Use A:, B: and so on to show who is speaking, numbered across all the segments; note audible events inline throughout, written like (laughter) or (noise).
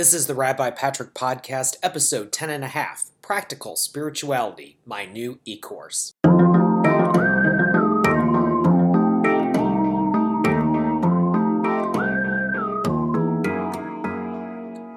A: This is the Rabbi Patrick Podcast, episode 10 and a half Practical Spirituality, my new e course.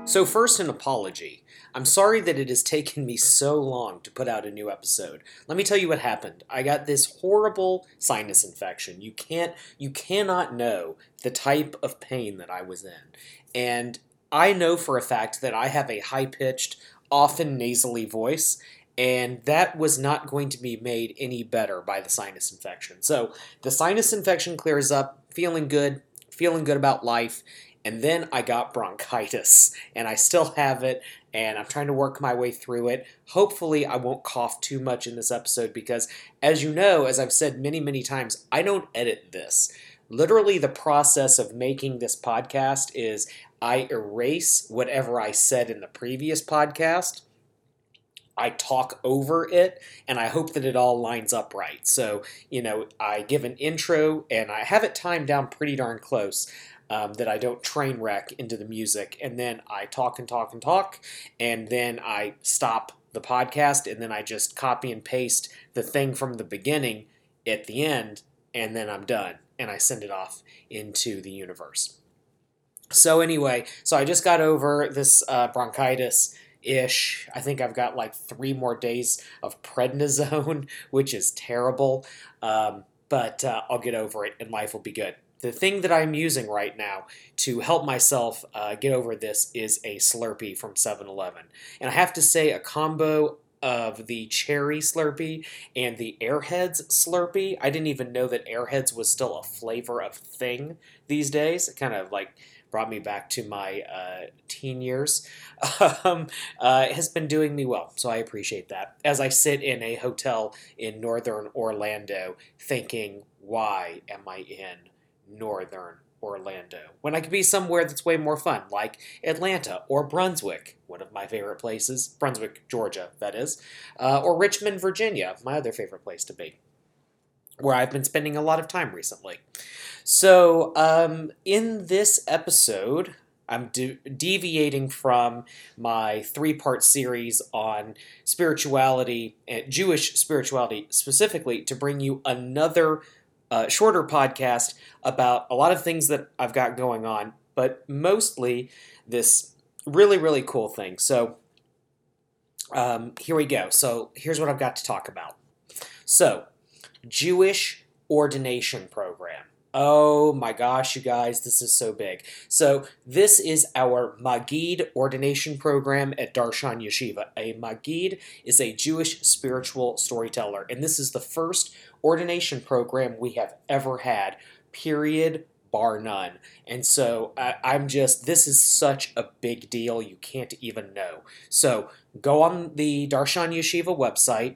A: So, first, an apology. I'm sorry that it has taken me so long to put out a new episode. Let me tell you what happened. I got this horrible sinus infection. You can't, you cannot know the type of pain that I was in. And I know for a fact that I have a high pitched, often nasally voice, and that was not going to be made any better by the sinus infection. So, the sinus infection clears up, feeling good, feeling good about life and then I got bronchitis, (laughs) and I still have it, and I'm trying to work my way through it. Hopefully, I won't cough too much in this episode because, as you know, as I've said many, many times, I don't edit this. Literally, the process of making this podcast is I erase whatever I said in the previous podcast. I talk over it and I hope that it all lines up right. So, you know, I give an intro and I have it timed down pretty darn close um, that I don't train wreck into the music. And then I talk and talk and talk, and then I stop the podcast, and then I just copy and paste the thing from the beginning at the end, and then I'm done. And I send it off into the universe. So, anyway, so I just got over this uh, bronchitis ish. I think I've got like three more days of prednisone, (laughs) which is terrible. Um, but uh, I'll get over it and life will be good the thing that I'm using right now to help myself uh, get over this is a Slurpee from 7 Eleven. And I have to say, a combo of the cherry Slurpee and the Airheads Slurpee. I didn't even know that Airheads was still a flavor of thing these days. It kind of like brought me back to my uh, teen years. (laughs) Um, uh, has been doing me well, so I appreciate that. As I sit in a hotel in northern Orlando, thinking, why am I in northern Orlando when I could be somewhere that's way more fun, like Atlanta or Brunswick, one of my favorite places, Brunswick, Georgia, that is, uh, or Richmond, Virginia, my other favorite place to be, where I've been spending a lot of time recently. So, um, in this episode, I'm de- deviating from my three part series on spirituality, uh, Jewish spirituality specifically, to bring you another uh, shorter podcast about a lot of things that I've got going on, but mostly this really, really cool thing. So um, here we go. So here's what I've got to talk about. So, Jewish ordination program. Oh my gosh, you guys, this is so big. So, this is our Magid ordination program at Darshan Yeshiva. A Magid is a Jewish spiritual storyteller, and this is the first ordination program we have ever had, period, bar none. And so I, I'm just, this is such a big deal, you can't even know. So go on the Darshan Yeshiva website.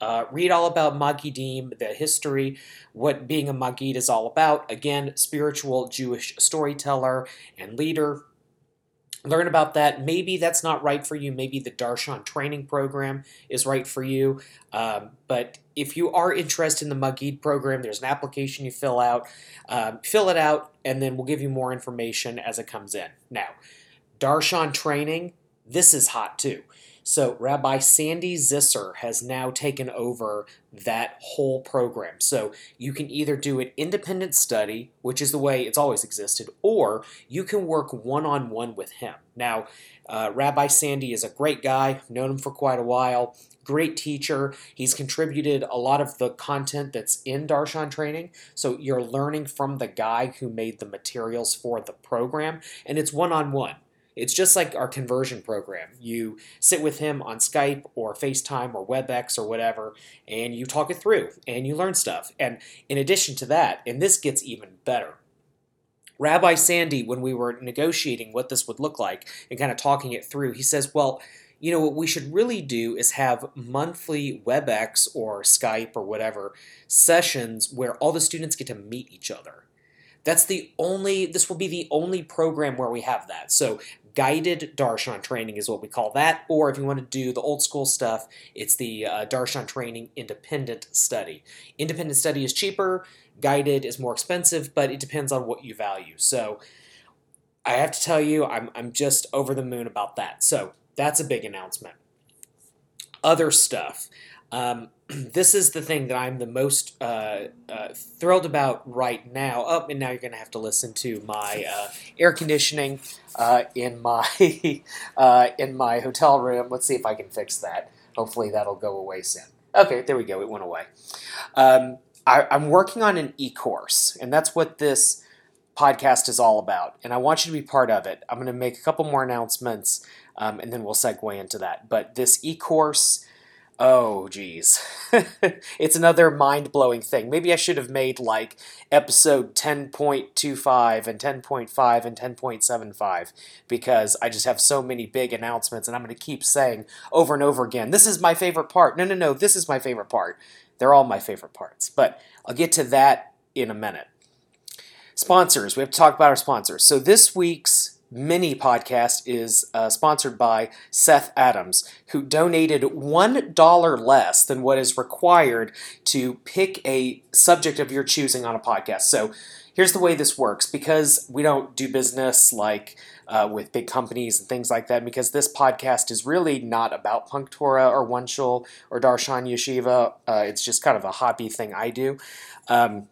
A: Uh, read all about Magidim, the history, what being a Magid is all about. Again, spiritual Jewish storyteller and leader learn about that. Maybe that's not right for you. Maybe the Darshan training program is right for you. Um, but if you are interested in the Magid program, there's an application you fill out. Um, fill it out, and then we'll give you more information as it comes in. Now, Darshan training, this is hot too. So Rabbi Sandy Zisser has now taken over that whole program. So you can either do an independent study, which is the way it's always existed, or you can work one on one with him. Now, uh, Rabbi Sandy is a great guy, known him for quite a while. Great teacher. He's contributed a lot of the content that's in Darshan training. So you're learning from the guy who made the materials for the program, and it's one on one. It's just like our conversion program. You sit with him on Skype or FaceTime or WebEx or whatever, and you talk it through and you learn stuff. And in addition to that, and this gets even better, Rabbi Sandy, when we were negotiating what this would look like and kind of talking it through, he says, well, you know, what we should really do is have monthly WebEx or Skype or whatever sessions where all the students get to meet each other. That's the only, this will be the only program where we have that. So guided darshan training is what we call that or if you want to do the old school stuff it's the uh, darshan training independent study independent study is cheaper guided is more expensive but it depends on what you value so I have to tell you, I'm, I'm just over the moon about that. So that's a big announcement. Other stuff. Um, (clears throat) this is the thing that I'm the most uh, uh, thrilled about right now. Up oh, and now you're going to have to listen to my uh, air conditioning uh, in my (laughs) uh, in my hotel room. Let's see if I can fix that. Hopefully that'll go away soon. Okay, there we go. It went away. Um, I, I'm working on an e-course, and that's what this podcast is all about. And I want you to be part of it. I'm going to make a couple more announcements, um, and then we'll segue into that. But this e-course Oh, geez. (laughs) it's another mind blowing thing. Maybe I should have made like episode 10.25 and 10.5 and 10.75 because I just have so many big announcements and I'm going to keep saying over and over again, this is my favorite part. No, no, no, this is my favorite part. They're all my favorite parts. But I'll get to that in a minute. Sponsors. We have to talk about our sponsors. So this week's mini podcast is uh, sponsored by Seth Adams, who donated $1 less than what is required to pick a subject of your choosing on a podcast. So here's the way this works because we don't do business like uh, with big companies and things like that, because this podcast is really not about Punktorah or One or Darshan Yeshiva. Uh, it's just kind of a hobby thing I do. Um,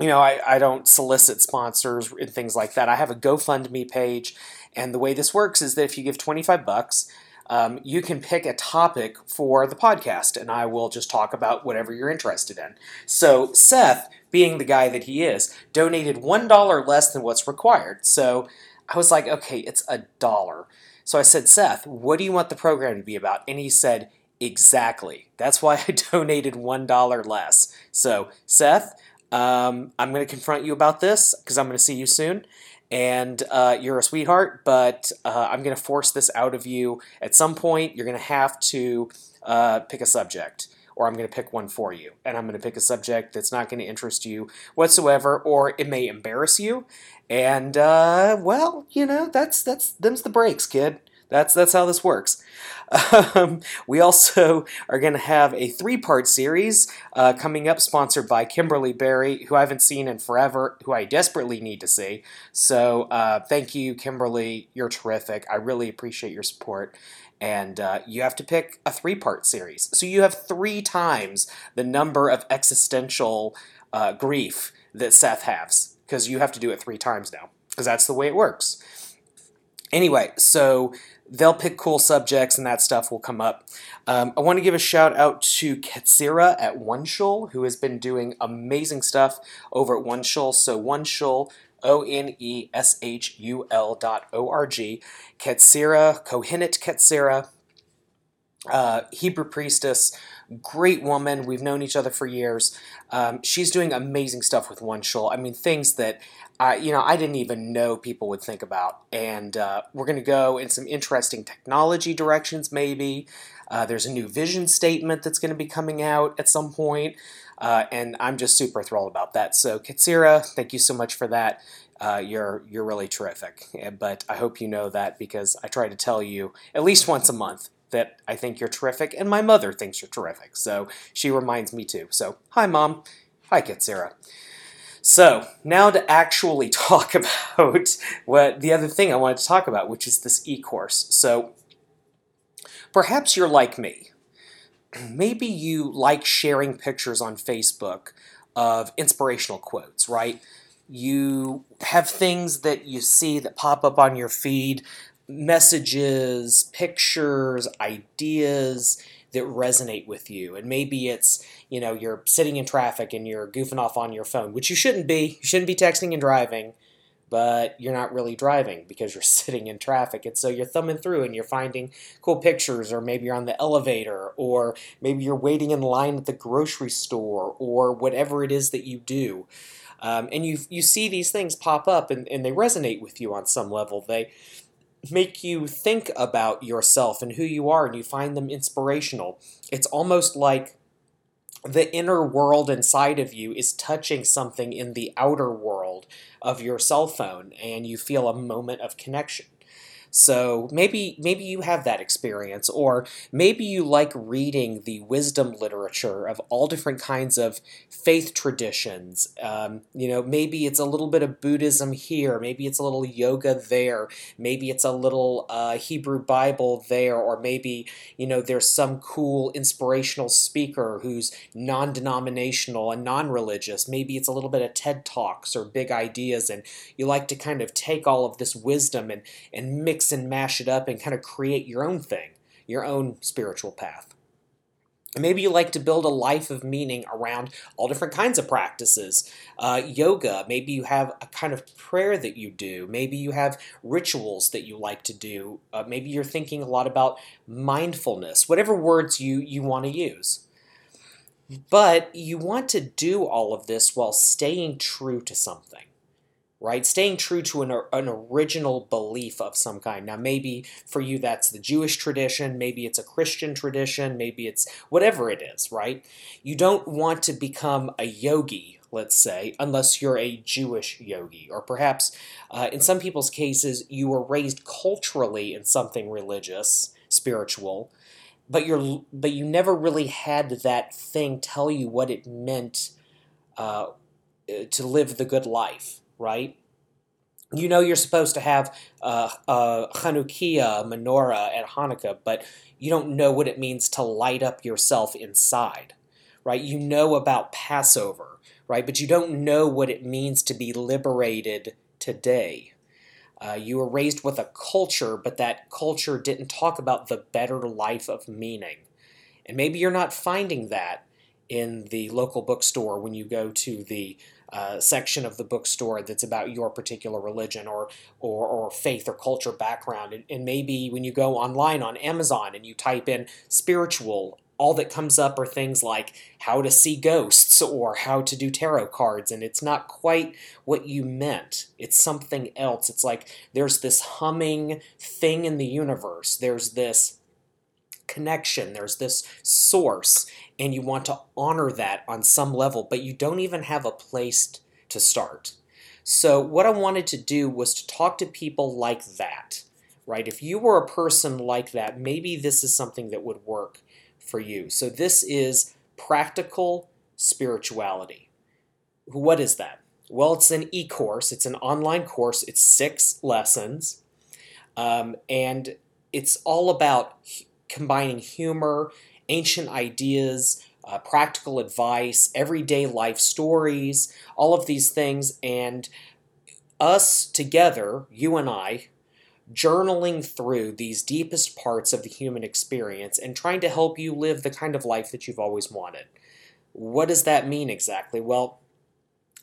A: you know, I, I don't solicit sponsors and things like that. I have a GoFundMe page, and the way this works is that if you give 25 bucks, um, you can pick a topic for the podcast, and I will just talk about whatever you're interested in. So, Seth, being the guy that he is, donated $1 less than what's required. So, I was like, okay, it's a dollar. So I said, Seth, what do you want the program to be about? And he said, exactly. That's why (laughs) I donated $1 less. So, Seth, um, I'm going to confront you about this because I'm going to see you soon. And uh, you're a sweetheart, but uh, I'm going to force this out of you. At some point, you're going to have to uh, pick a subject, or I'm going to pick one for you. And I'm going to pick a subject that's not going to interest you whatsoever, or it may embarrass you. And uh, well, you know, that's that's them's the breaks, kid. That's that's how this works. (laughs) Um, we also are going to have a three-part series uh, coming up, sponsored by Kimberly Berry, who I haven't seen in forever, who I desperately need to see. So uh, thank you, Kimberly. You're terrific. I really appreciate your support. And uh, you have to pick a three-part series, so you have three times the number of existential uh, grief that Seth has, because you have to do it three times now, because that's the way it works. Anyway, so they'll pick cool subjects and that stuff will come up. Um, I want to give a shout out to Ketzira at One who has been doing amazing stuff over at One. So One O N E S H U L dot O R G. Ketzira, Kohenet Ketzira, uh, Hebrew priestess, great woman. We've known each other for years. Um, she's doing amazing stuff with One. I mean, things that you know, I didn't even know people would think about. And uh, we're going to go in some interesting technology directions, maybe. Uh, there's a new vision statement that's going to be coming out at some point, uh, and I'm just super thrilled about that. So, Ketzira, thank you so much for that. Uh, you're you're really terrific. But I hope you know that because I try to tell you at least once a month that I think you're terrific, and my mother thinks you're terrific. So she reminds me too. So, hi, mom. Hi, Ketzira. So, now to actually (laughs) talk about what the other thing I wanted to talk about, which is this e course. So, perhaps you're like me. (clears throat) Maybe you like sharing pictures on Facebook of inspirational quotes, right? You have things that you see that pop up on your feed, messages, pictures, ideas that resonate with you. And maybe it's, you know, you're sitting in traffic and you're goofing off on your phone, which you shouldn't be. You shouldn't be texting and driving, but you're not really driving because you're (laughs) sitting in traffic. And so you're thumbing through and you're finding cool pictures, or maybe you're on the elevator, or maybe you're waiting in line at the grocery store, or whatever it is that you do. Um, and you you see these things pop up and, and they resonate with you on some level. They make you think about yourself and who you are and you find them inspirational. It's almost like the inner world inside of you is touching something in the outer world of your cell phone and you feel a moment of connection. So maybe maybe you have that experience, or maybe you like reading the wisdom literature of all different kinds of faith traditions. Um, you know, maybe it's a little bit of Buddhism here, maybe it's a little yoga there, maybe it's a little uh, Hebrew Bible there, or maybe you know there's some cool inspirational speaker who's non-denominational and non-religious. Maybe it's a little bit of TED talks or big ideas, and you like to kind of take all of this wisdom and and mix and mash it up and kind of create your own thing, your own spiritual path. Maybe you like to build a life of meaning around all different kinds of practices. Uh, yoga, maybe you have a kind of prayer that you do. Maybe you have rituals that you like to do. Uh, maybe you're thinking a lot about mindfulness, whatever words you, you want to use. But you want to do all of this while staying true to something right? Staying true to an, an original belief of some kind. Now, maybe for you that's the Jewish tradition, maybe it's a Christian tradition, maybe it's whatever it is, right? You don't want to become a yogi, let's say, unless you're a Jewish yogi. Or perhaps uh, in some people's cases, you were raised culturally in something religious, spiritual. But you're, but you never really had that thing tell you what it meant uh, to live the good life right? You know you're supposed to have uh, a Chanukiah menorah at Hanukkah, but you don't know what it means to light up yourself inside, right? You know about Passover, right? But you don't know what it means to be liberated today. Uh, you were raised with a culture, but that culture didn't talk about the better life of meaning. And maybe you're not finding that in the local bookstore when you go to the uh, section of the bookstore that's about your particular religion or, or, or faith or culture background. And, and maybe when you go online on Amazon and you type in spiritual, all that comes up are things like how to see ghosts or how to do tarot cards, and it's not quite what you meant. It's something else. It's like there's this humming thing in the universe, there's this connection, there's this source, and you want to honor that on some level, but you don't even have a place to start. So, what I wanted to do was to talk to people like that, right? If you were a person like that, maybe this is something that would work for you. So, this is practical spirituality. What is that? Well, it's an e course, it's an online course, it's six lessons, um, and it's all about combining humor, ancient ideas, uh, practical advice, everyday life stories, all of these things, and us together, you and I, journaling through these deepest parts of the human experience and trying to help you live the kind of life that you've always wanted. What does that mean exactly? Well,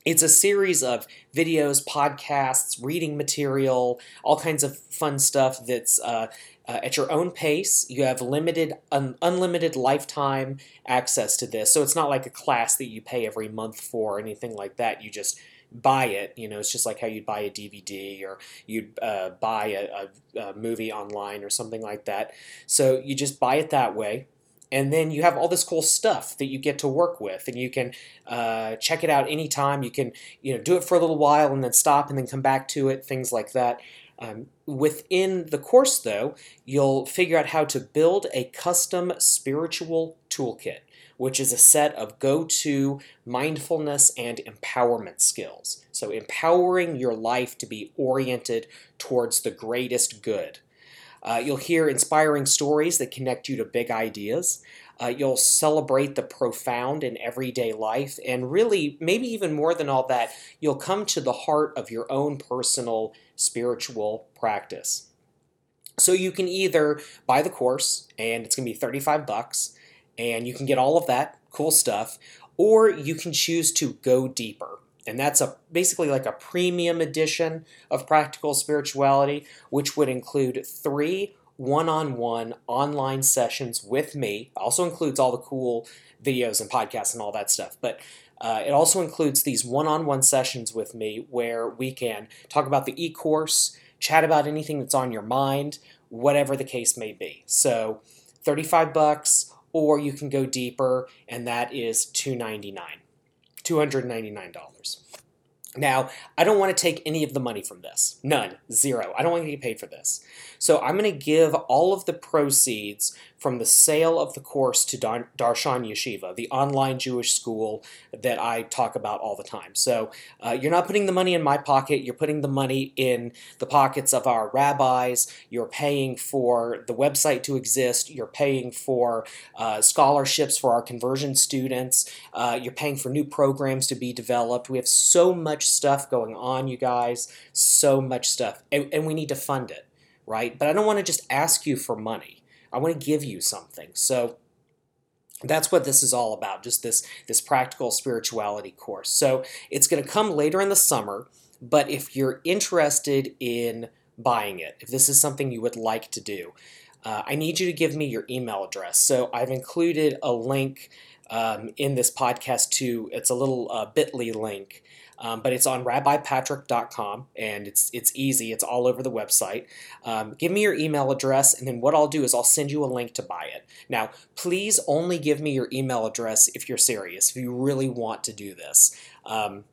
A: it's a series of videos, podcasts, reading material, all kinds of fun stuff that's uh, uh, at your own pace. You have limited, un- unlimited lifetime access to this. So it's not like a class that you pay every month for or anything like that. You just buy it. You know, it's just like how you'd buy a DVD or you'd uh, buy a, a, a movie online or something like that. So you just buy it that way and then you have all this cool stuff that you get to work with and you can uh, check it out anytime you can you know do it for a little while and then stop and then come back to it things like that um, within the course though you'll figure out how to build a custom spiritual toolkit which is a set of go to mindfulness and empowerment skills. So, empowering your life to be oriented towards the greatest good. Uh, you'll hear inspiring stories that connect you to big ideas. Uh, you'll celebrate the profound in everyday life. And really, maybe even more than all that, you'll come to the heart of your own personal spiritual practice. So you can either buy the course, and it's going to be 35 bucks, and you can get all of that cool stuff, or you can choose to go deeper and that's a basically like a premium edition of practical spirituality which would include three one-on-one online sessions with me. Also includes all the cool videos and podcasts and all that stuff. But uh, it also includes these one-on-one sessions with me where we can talk about the e-course chat about anything that's on your mind whatever the case may be. So 35 bucks or you can go deeper and that is 299 $299. Now, I don't want to take any of the money from this. None. Zero. I don't want to get paid for this. So I'm going to give all of the proceeds from the sale of the course to Dar- Darshan Yeshiva, the online Jewish school that I talk about all the time. So uh, you're not putting the money in my pocket, you're putting the money in the pockets of our rabbis, you're paying for the website to exist, you're paying for uh, scholarships for our conversion students, uh, you're paying for new programs to be developed. We have so much stuff going on, you guys, so much stuff, and, and we need to fund it right? But I don't want to just ask you for money. I want to give you something. So that's what this is all about, just this this practical spirituality course. So it's going to come later in the summer, but if you're interested in buying it, if this is something you would like to do, uh, I need you to give me your email address. So I've included a link um, in this podcast too. It's a little uh, bit.ly link um, but it's on rabbipatrick.com and it's it's easy. It's all over the website. Um, give me your email address, and then what I'll do is I'll send you a link to buy it. Now, please only give me your email address if you're serious, if you really want to do this. Um,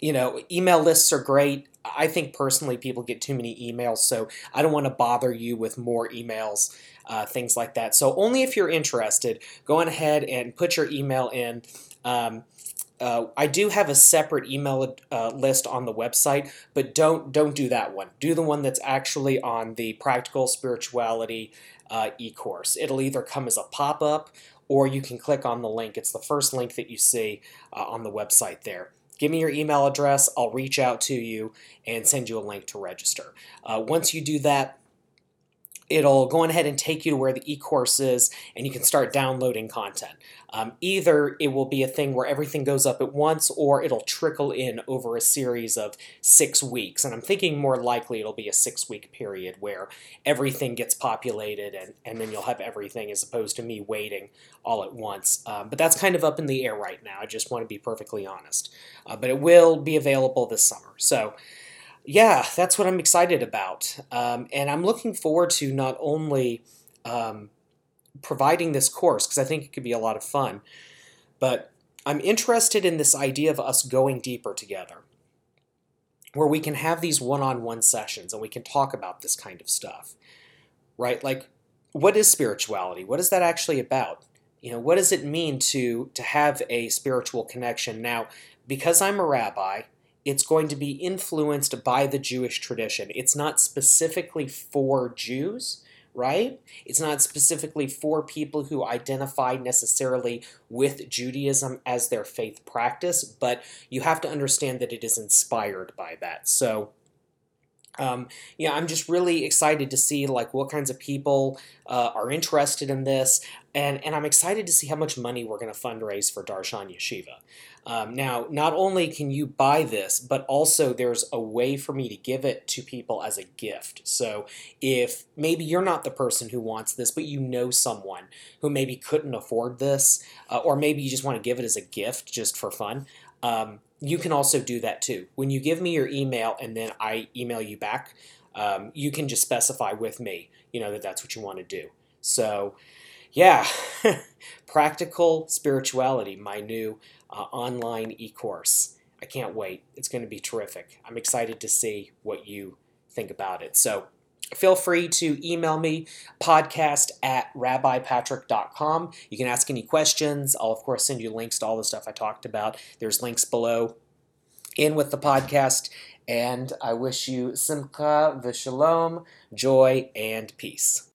A: you know, email lists are great. I think personally people get too many emails, so I don't want to bother you with more emails, uh, things like that. So only if you're interested, go on ahead and put your email in. Um, uh, I do have a separate email uh, list on the website, but don't don't do that one. Do the one that's actually on the Practical Spirituality uh, e-course. It'll either come as a pop-up or you can click on the link. It's the first link that you see uh, on the website there. Give me your email address. I'll reach out to you and send you a link to register. Uh, once you do that, it'll go ahead and take you to where the e-course is and you can start downloading content. Um, either it will be a thing where everything goes up at once or it'll trickle in over a series of six weeks. And I'm thinking more likely it'll be a six week period where everything gets populated and, and then you'll have everything as opposed to me waiting all at once. Um, but that's kind of up in the air right now. I just want to be perfectly honest. Uh, but it will be available this summer. So yeah, that's what I'm excited about. Um, and I'm looking forward to not only um, providing this course, because I think it could be a lot of fun, but I'm interested in this idea of us going deeper together, where we can have these one on one sessions and we can talk about this kind of stuff, right? Like, what is spirituality? What is that actually about? You know, what does it mean to to have a spiritual connection? Now, because I'm a rabbi, it's going to be influenced by the Jewish tradition. It's not specifically for Jews, right? It's not specifically for people who identify necessarily with Judaism as their faith practice, but you have to understand that it is inspired by that. So, um, yeah, I'm just really excited to see like what kinds of people uh, are interested in this, and and I'm excited to see how much money we're going to fundraise for Darshan Yeshiva. Um, now, not only can you buy this, but also there's a way for me to give it to people as a gift. So if maybe you're not the person who wants this, but you know someone who maybe couldn't afford this, uh, or maybe you just want to give it as a gift just for fun. Um, you can also do that too. When you give me your email and then I email you back, um, you can just specify with me, you know, that that's what you want to do. So, yeah, (laughs) practical spirituality, my new uh, online e course. I can't wait. It's going to be terrific. I'm excited to see what you think about it. So, feel free to email me podcast at rabbipatrick.com you can ask any questions. I'll of course send you links to all the stuff i talked about. There's links below in with the podcast. And i wish you simcha v'shalom joy and peace